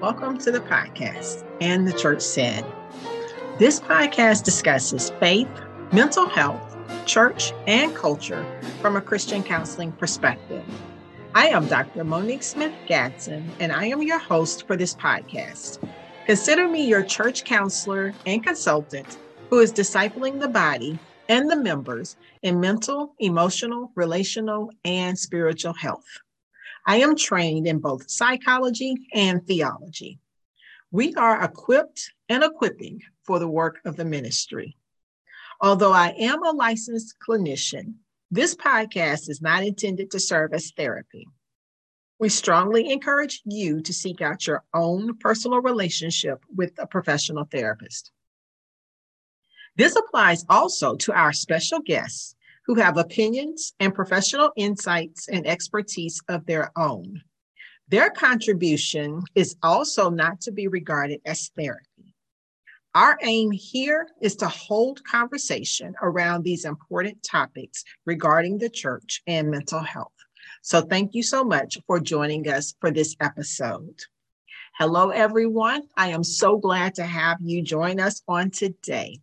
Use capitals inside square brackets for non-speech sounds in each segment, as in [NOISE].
Welcome to the podcast and the church said. This podcast discusses faith, mental health, church, and culture from a Christian counseling perspective. I am Dr. Monique Smith Gadsden, and I am your host for this podcast. Consider me your church counselor and consultant who is discipling the body and the members in mental, emotional, relational, and spiritual health. I am trained in both psychology and theology. We are equipped and equipping for the work of the ministry. Although I am a licensed clinician, this podcast is not intended to serve as therapy. We strongly encourage you to seek out your own personal relationship with a professional therapist. This applies also to our special guests who have opinions and professional insights and expertise of their own. Their contribution is also not to be regarded as therapy. Our aim here is to hold conversation around these important topics regarding the church and mental health. So, thank you so much for joining us for this episode. Hello, everyone. I am so glad to have you join us on today.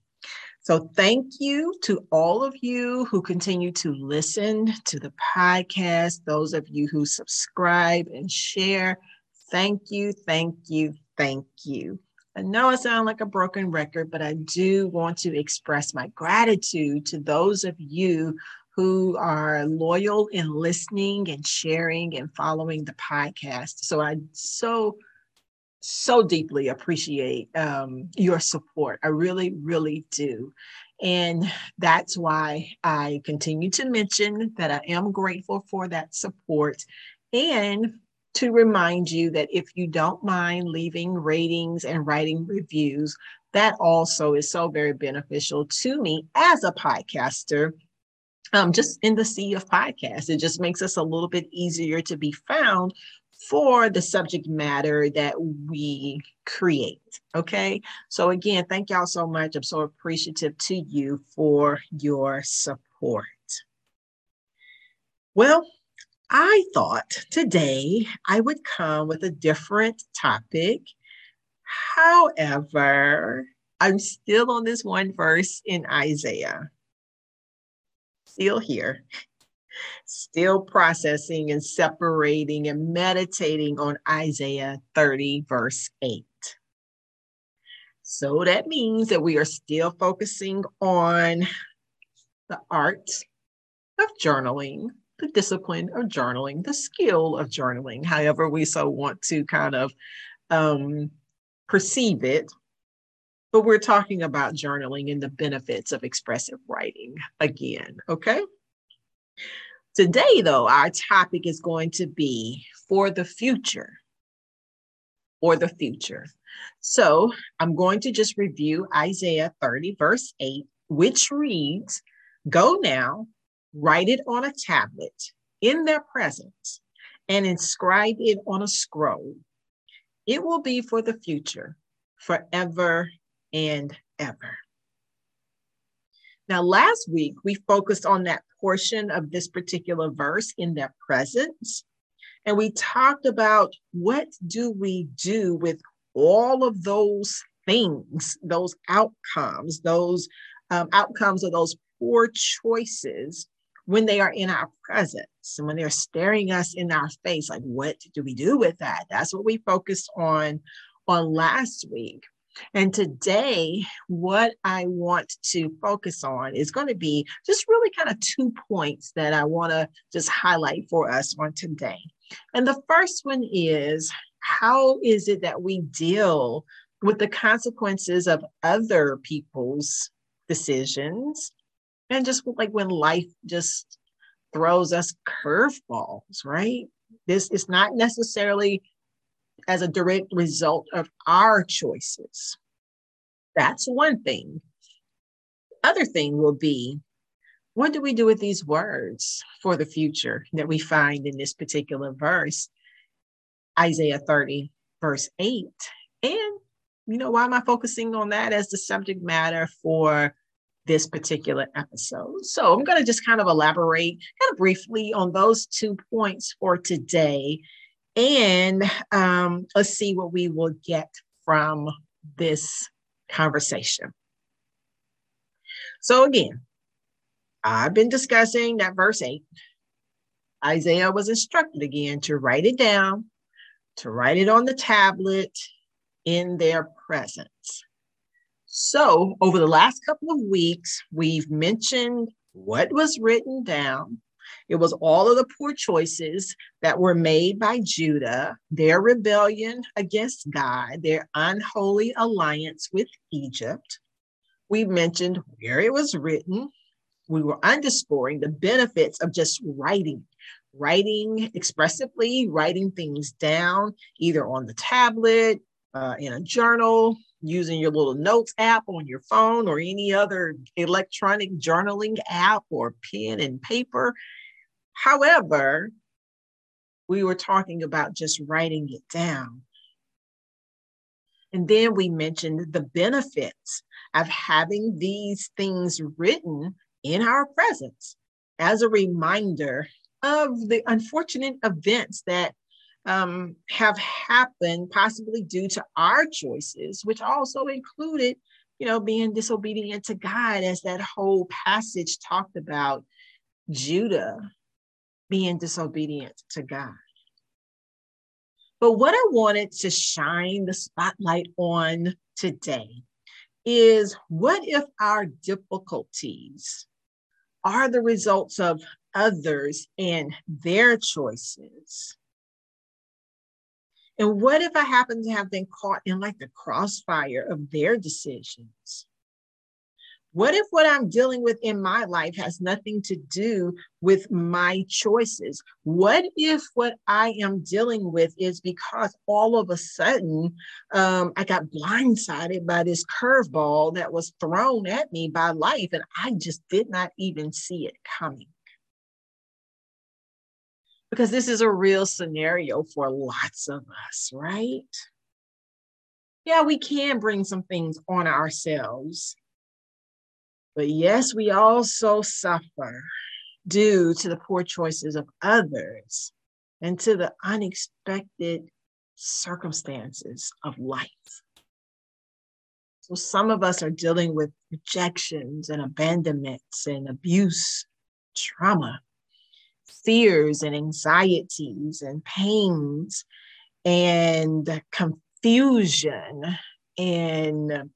So, thank you to all of you who continue to listen to the podcast, those of you who subscribe and share. Thank you, thank you, thank you. I know I sound like a broken record, but I do want to express my gratitude to those of you who are loyal in listening and sharing and following the podcast. So I so so deeply appreciate um, your support. I really, really do. And that's why I continue to mention that I am grateful for that support and to remind you that if you don't mind leaving ratings and writing reviews, that also is so very beneficial to me as a podcaster. Um, just in the sea of podcasts, it just makes us a little bit easier to be found for the subject matter that we create. Okay. So, again, thank y'all so much. I'm so appreciative to you for your support. Well, I thought today I would come with a different topic. However, I'm still on this one verse in Isaiah. Still here still processing and separating and meditating on Isaiah 30, verse 8. So that means that we are still focusing on the art of journaling, the discipline of journaling, the skill of journaling, however we so want to kind of um, perceive it. But we're talking about journaling and the benefits of expressive writing again, okay? Today, though, our topic is going to be for the future. For the future. So I'm going to just review Isaiah 30, verse 8, which reads Go now, write it on a tablet in their presence, and inscribe it on a scroll. It will be for the future, forever and ever. Now, last week we focused on that portion of this particular verse in their presence. And we talked about what do we do with all of those things, those outcomes, those um, outcomes of those poor choices when they are in our presence and when they're staring us in our face like what do we do with that that's what we focused on on last week and today, what I want to focus on is going to be just really kind of two points that I want to just highlight for us on today. And the first one is how is it that we deal with the consequences of other people's decisions? And just like when life just throws us curveballs, right? This is not necessarily as a direct result of our choices. That's one thing. Other thing will be what do we do with these words for the future that we find in this particular verse, Isaiah 30, verse 8? And, you know, why am I focusing on that as the subject matter for this particular episode? So I'm going to just kind of elaborate kind of briefly on those two points for today And um, let's see what we will get from this conversation. So, again, I've been discussing that verse 8. Isaiah was instructed again to write it down, to write it on the tablet in their presence. So, over the last couple of weeks, we've mentioned what was written down. It was all of the poor choices that were made by Judah, their rebellion against God, their unholy alliance with Egypt. We mentioned where it was written. We were underscoring the benefits of just writing, writing expressively, writing things down either on the tablet, uh, in a journal, using your little notes app on your phone or any other electronic journaling app or pen and paper. However, we were talking about just writing it down. And then we mentioned the benefits of having these things written in our presence as a reminder of the unfortunate events that um, have happened, possibly due to our choices, which also included, you know, being disobedient to God, as that whole passage talked about Judah being disobedient to God. But what I wanted to shine the spotlight on today is what if our difficulties are the results of others and their choices? And what if I happen to have been caught in like the crossfire of their decisions? What if what I'm dealing with in my life has nothing to do with my choices? What if what I am dealing with is because all of a sudden um, I got blindsided by this curveball that was thrown at me by life and I just did not even see it coming? because this is a real scenario for lots of us, right? Yeah, we can bring some things on ourselves. But yes, we also suffer due to the poor choices of others and to the unexpected circumstances of life. So some of us are dealing with rejections and abandonments and abuse, trauma fears and anxieties and pains and confusion and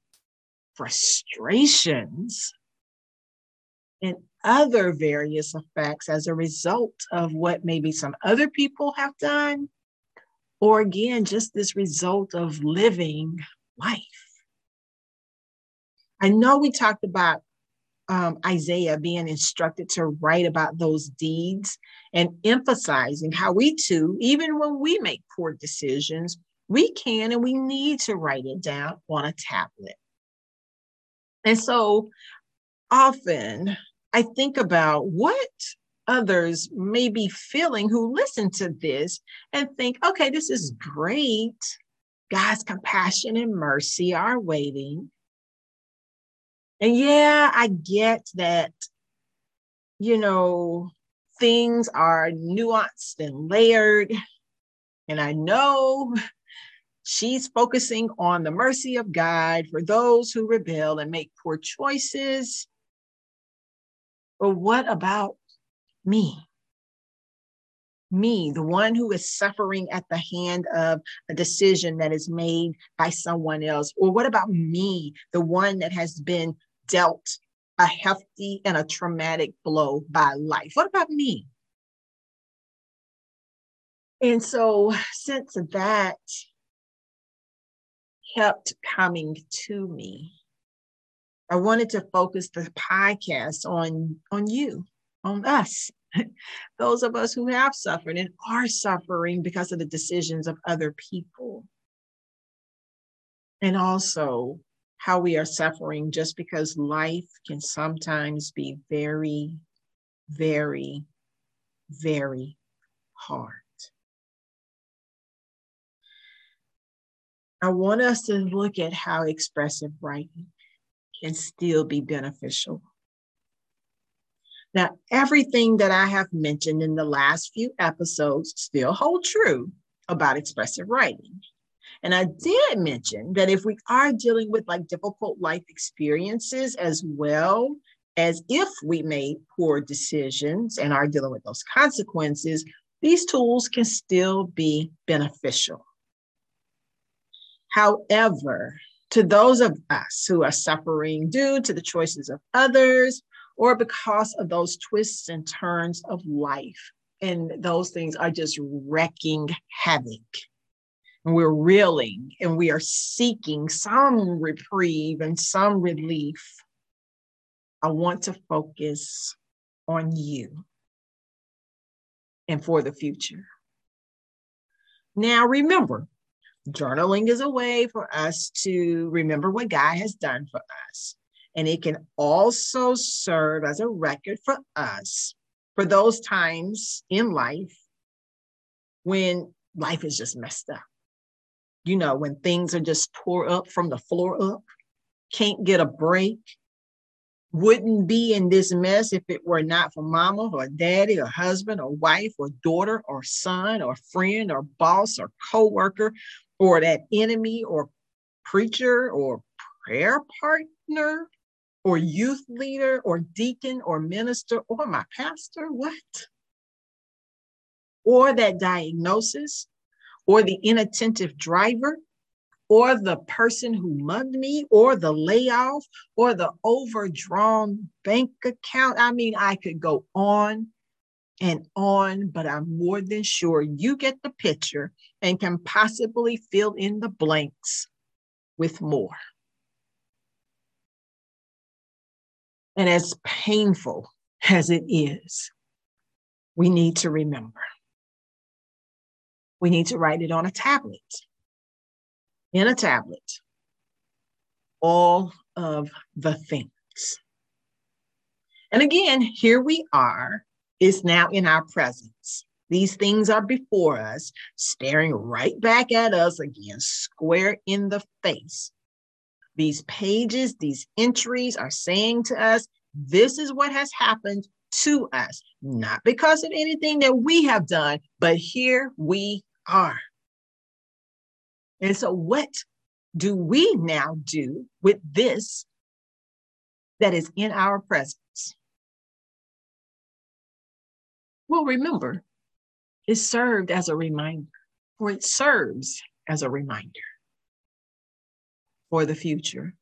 frustrations and other various effects as a result of what maybe some other people have done, or again, just this result of living life. I know we talked about um, Isaiah being instructed to write about those deeds and emphasizing how we too, even when we make poor decisions, we can and we need to write it down on a tablet. And so often I think about what others may be feeling who listen to this and think, okay, this is great. God's compassion and mercy are waiting. And yeah, I get that, you know, things are nuanced and layered. And I know [LAUGHS] she's focusing on the mercy of God for those who rebel and make poor choices. But what about me? Me, the one who is suffering at the hand of a decision that is made by someone else? Or what about me, the one that has been dealt a hefty and a traumatic blow by life. What about me? And so, since that kept coming to me, I wanted to focus the podcast on, on you, on us, [LAUGHS] those of us who have suffered and are suffering because of the decisions of other people. And also how we are suffering just because life can sometimes be very, very, very hard. I want us to look at how expressive writing can still be beneficial. Now, everything that I have mentioned in the last few episodes still hold true about expressive writing. And I did mention that if we are dealing with like difficult life experiences as well as if we made poor decisions and are dealing with those consequences, these tools can still be beneficial. However, to those of us who are suffering due to the choices of others or because of those twists and turns of life, and those things are just wrecking havoc. And we're reeling and we are seeking some reprieve and some relief. I want to focus on you and for the future. Now, remember, journaling is a way for us to remember what God has done for us. And it can also serve as a record for us for those times in life when life is just messed up. You know, when things are just tore up from the floor up, can't get a break, wouldn't be in this mess if it were not for mama or daddy or husband or wife or daughter or son or friend or boss or coworker or that enemy or preacher or prayer partner or youth leader or deacon or minister or my pastor? What? Or that diagnosis or the inattentive driver or the person who mugged me or the layoff or the overdrawn bank account. I mean, I could go on and on, but I'm more than sure you get the picture and can possibly fill in the blanks with more. And as painful as it is, we need to remember. We need to write it on a tablet, in a tablet, all of the things. And again, here we are, is now in our presence. These things are before us, staring right back at us again, square in the face. These pages, these entries are saying to us, this is what has happened to us, not because of anything that we have done, but here we are. And so, what do we now do with this that is in our presence? Well, remember, it served as a reminder, or it serves as a reminder for the future,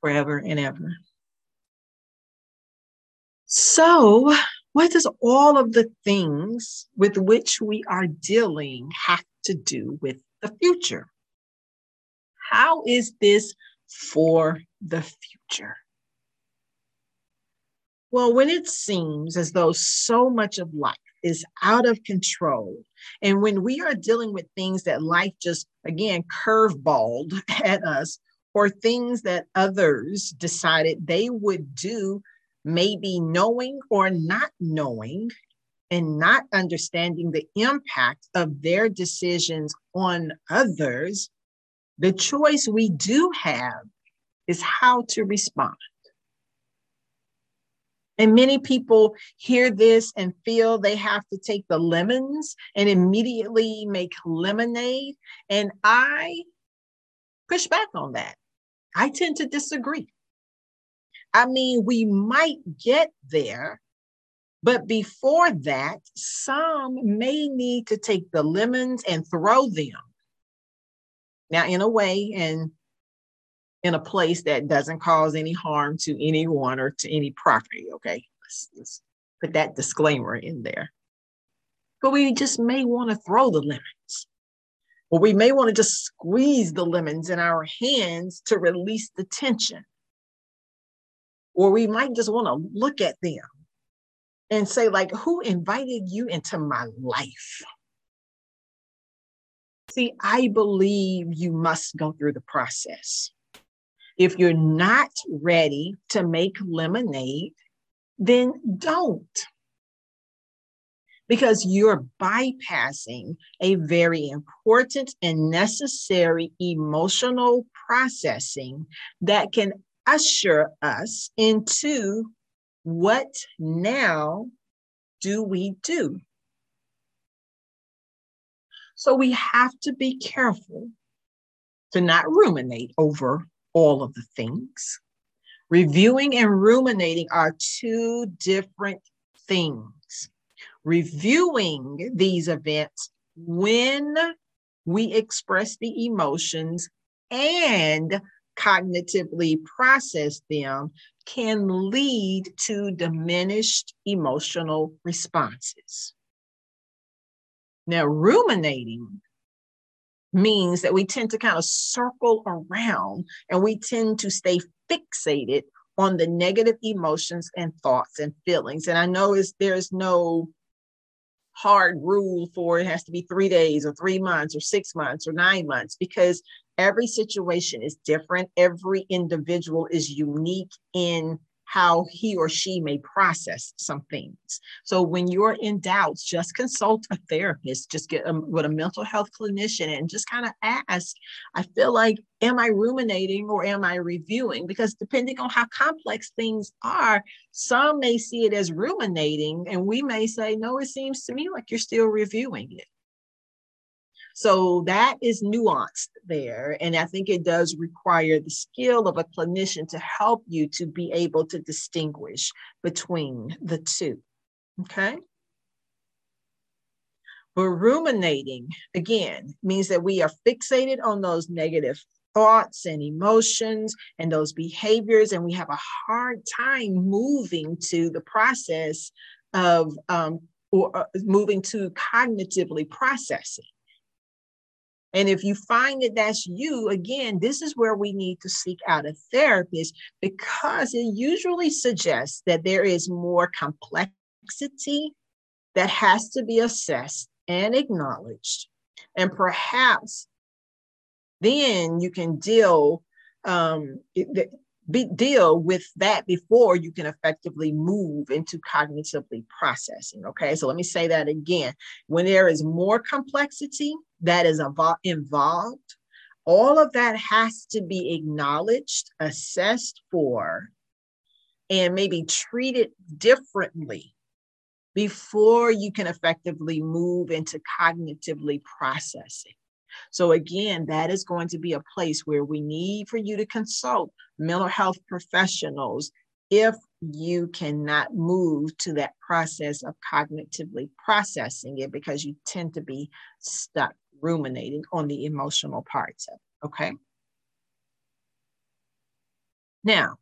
forever and ever. So, what does all of the things with which we are dealing have to do with the future? How is this for the future? Well, when it seems as though so much of life is out of control, and when we are dealing with things that life just, again, curveballed [LAUGHS] at us, or things that others decided they would do, maybe knowing or not knowing, and not understanding the impact of their decisions on others, the choice we do have is how to respond. And many people hear this and feel they have to take the lemons and immediately make lemonade. And I push back on that. I tend to disagree. I mean, we might get there, but before that, some may need to take the lemons and throw them. Now, in a way, and in a place that doesn't cause any harm to anyone or to any property. Okay, let's, let's put that disclaimer in there. But we just may want to throw the lemons, or we may want to just squeeze the lemons in our hands to release the tension. Or we might just want to look at them and say, like, who invited you into my life? See, I believe you must go through the process. If you're not ready to make lemonade, then don't. Because you're bypassing a very important and necessary emotional processing that can usher us into what now do we do? So we have to be careful to not ruminate over all of the things. Reviewing and ruminating are two different things. Reviewing these events when we express the emotions and cognitively process them can lead to diminished emotional responses. Now, ruminating means that we tend to kind of circle around and we tend to stay fixated on the negative emotions and thoughts and feelings. And I know there's no hard rule for it has to be three days or three months or six months or nine months because every situation is different. Every individual is unique in how he or she may process some things. So when you're in doubts, just consult a therapist, just get a, with a mental health clinician and just kind of ask, I feel like, am I ruminating or am I reviewing? Because depending on how complex things are, some may see it as ruminating and we may say, no, it seems to me like you're still reviewing it. So that is nuanced there. And I think it does require the skill of a clinician to help you to be able to distinguish between the two. Okay. But ruminating, again, means that we are fixated on those negative thoughts and emotions and those behaviors, and we have a hard time moving to the process of um, or uh, moving to cognitively processing. And if you find that that's you, again, this is where we need to seek out a therapist because it usually suggests that there is more complexity that has to be assessed and acknowledged. And perhaps then you can deal um, deal with that before you can effectively move into cognitively processing. Okay, so let me say that again. When there is more complexity that is involved, all of that has to be acknowledged, assessed for, and maybe treated differently before you can effectively move into cognitively processing. So, again, that is going to be a place where we need for you to consult mental health professionals if you cannot move to that process of cognitively processing it because you tend to be stuck ruminating on the emotional parts of it. Okay. Now,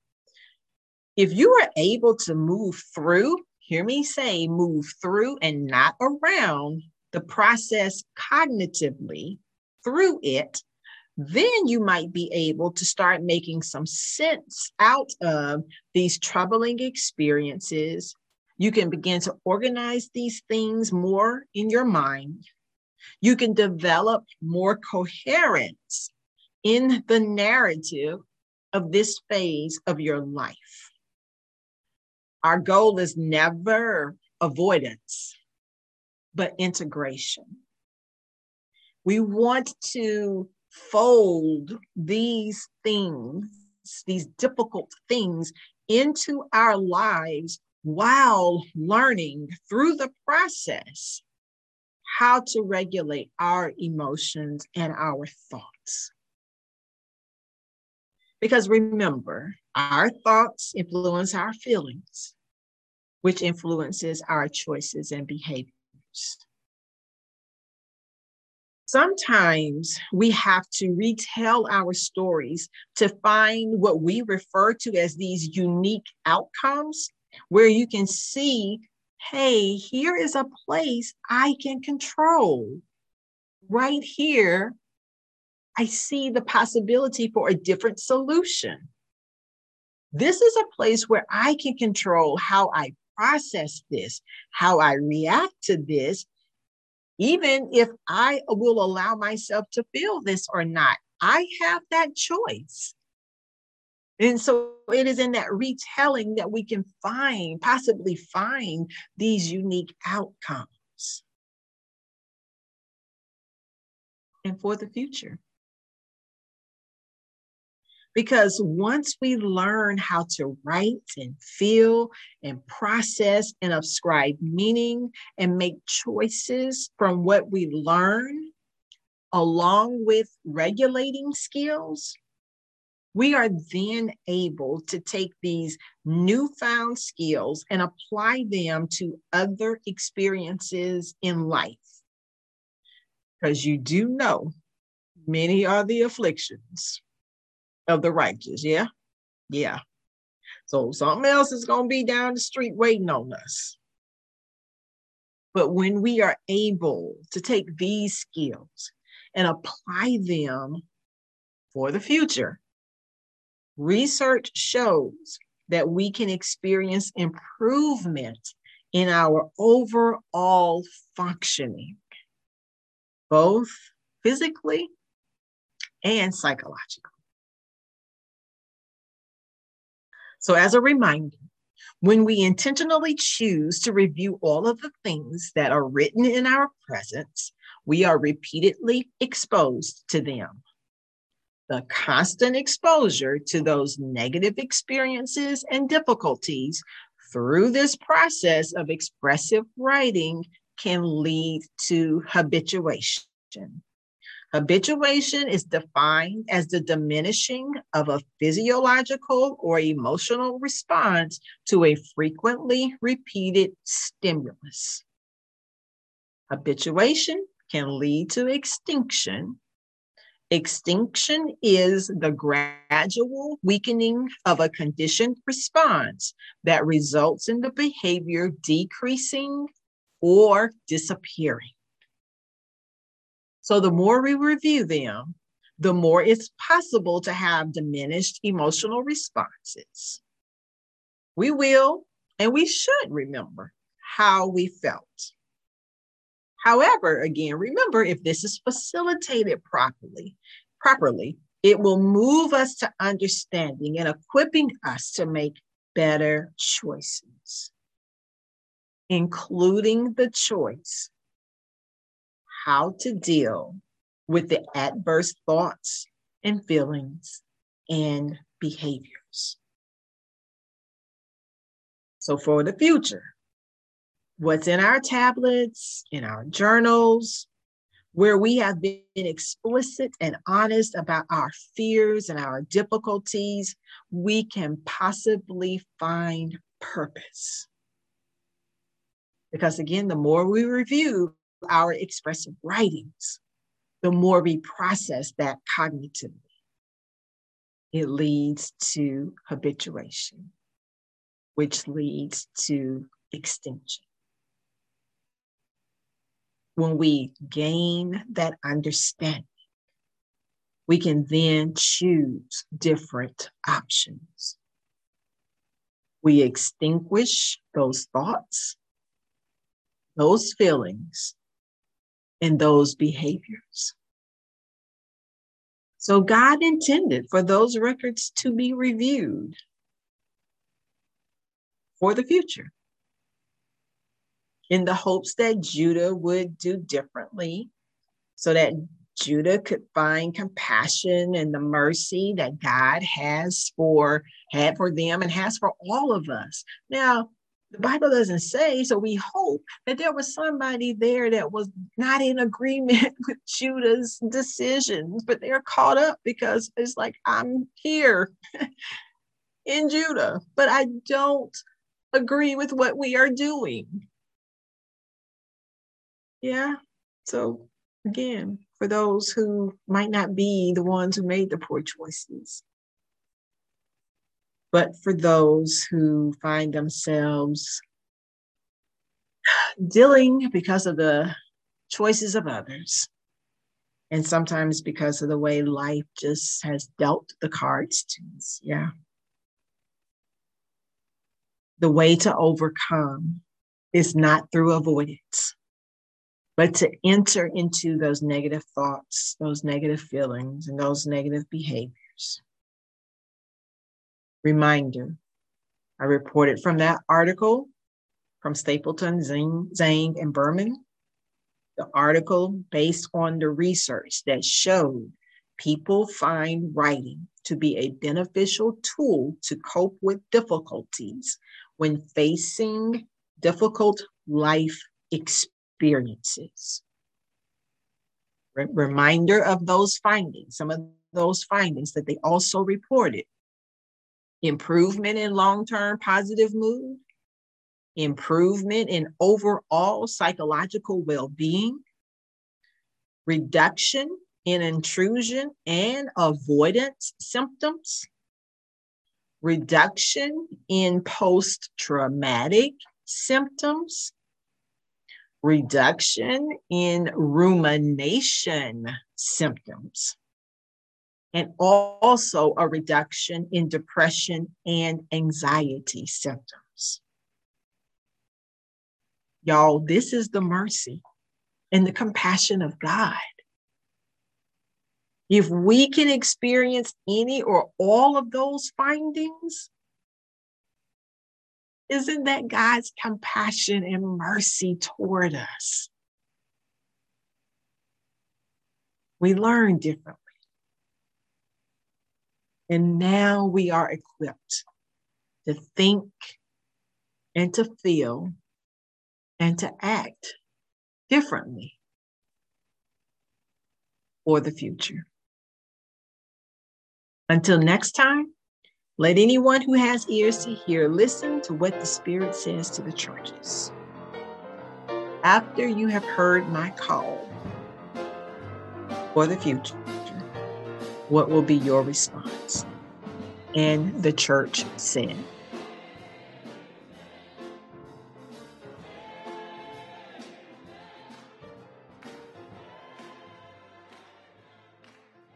if you are able to move through, hear me say, move through and not around the process cognitively, through it, then you might be able to start making some sense out of these troubling experiences. You can begin to organize these things more in your mind. You can develop more coherence in the narrative of this phase of your life. Our goal is never avoidance, but integration. We want to fold these things, these difficult things, into our lives while learning through the process how to regulate our emotions and our thoughts. Because remember, our thoughts influence our feelings, which influences our choices and behaviors sometimes we have to retell our stories to find what we refer to as these unique outcomes where you can see hey, here is a place I can control. Right here, I see the possibility for a different solution. This is a place where I can control how I process this, how I react to this, even if I will allow myself to feel this or not. I have that choice. And so it is in that retelling that we can find, possibly find these unique outcomes. And for the future. Because once we learn how to write and feel and process and ascribe meaning and make choices from what we learn along with regulating skills, we are then able to take these newfound skills and apply them to other experiences in life. Because you do know many are the afflictions of the righteous. Yeah. Yeah. So something else is going to be down the street waiting on us. But when we are able to take these skills and apply them for the future, research shows that we can experience improvement in our overall functioning, both physically and psychologically. So, as a reminder, when we intentionally choose to review all of the things that are written in our presence, we are repeatedly exposed to them. The constant exposure to those negative experiences and difficulties through this process of expressive writing can lead to habituation. Habituation is defined as the diminishing of a physiological or emotional response to a frequently repeated stimulus. Habituation can lead to extinction. Extinction is the gradual weakening of a conditioned response that results in the behavior decreasing or disappearing. So the more we review them, the more it's possible to have diminished emotional responses. We will and we should remember how we felt. However, again, remember if this is facilitated properly, properly, it will move us to understanding and equipping us to make better choices, including the choice how to deal with the adverse thoughts and feelings and behaviors. So, for the future, what's in our tablets, in our journals, where we have been explicit and honest about our fears and our difficulties, we can possibly find purpose. Because again, the more we review our expressive writings, the more we process that cognitively, it leads to habituation, which leads to extinction. When we gain that understanding, we can then choose different options. We extinguish those thoughts, those feelings, in those behaviors. So God intended for those records to be reviewed for the future in the hopes that Judah would do differently so that Judah could find compassion and the mercy that God has for had for them and has for all of us. Now, the Bible doesn't say, so we hope that there was somebody there that was not in agreement [LAUGHS] with Judah's decisions, but they're caught up because it's like, I'm here [LAUGHS] in Judah, but I don't agree with what we are doing. Yeah. So, again, for those who might not be the ones who made the poor choices, but for those who find themselves [GASPS] dealing because of the choices of others. And sometimes because of the way life just has dealt the cards to us. Yeah. The way to overcome is not through avoidance, but to enter into those negative thoughts, those negative feelings, and those negative behaviors Reminder I reported from that article from Stapleton, Zing, Zhang, and Berman. The article based on the research that showed people find writing to be a beneficial tool to cope with difficulties when facing difficult life experiences. Reminder of those findings, some of those findings that they also reported improvement in long term positive mood, improvement in overall psychological well being, reduction in intrusion and avoidance symptoms, reduction in post traumatic symptoms, reduction in rumination symptoms, and also a reduction in depression and anxiety symptoms. Y'all, this is the mercy and the compassion of God. If we can experience any or all of those findings, isn't that God's compassion and mercy toward us? We learn differently. And now we are equipped to think and to feel and to act differently for the future. Until next time, let anyone who has ears to hear listen to what the Spirit says to the churches. After you have heard my call for the future, what will be your response? And the church said,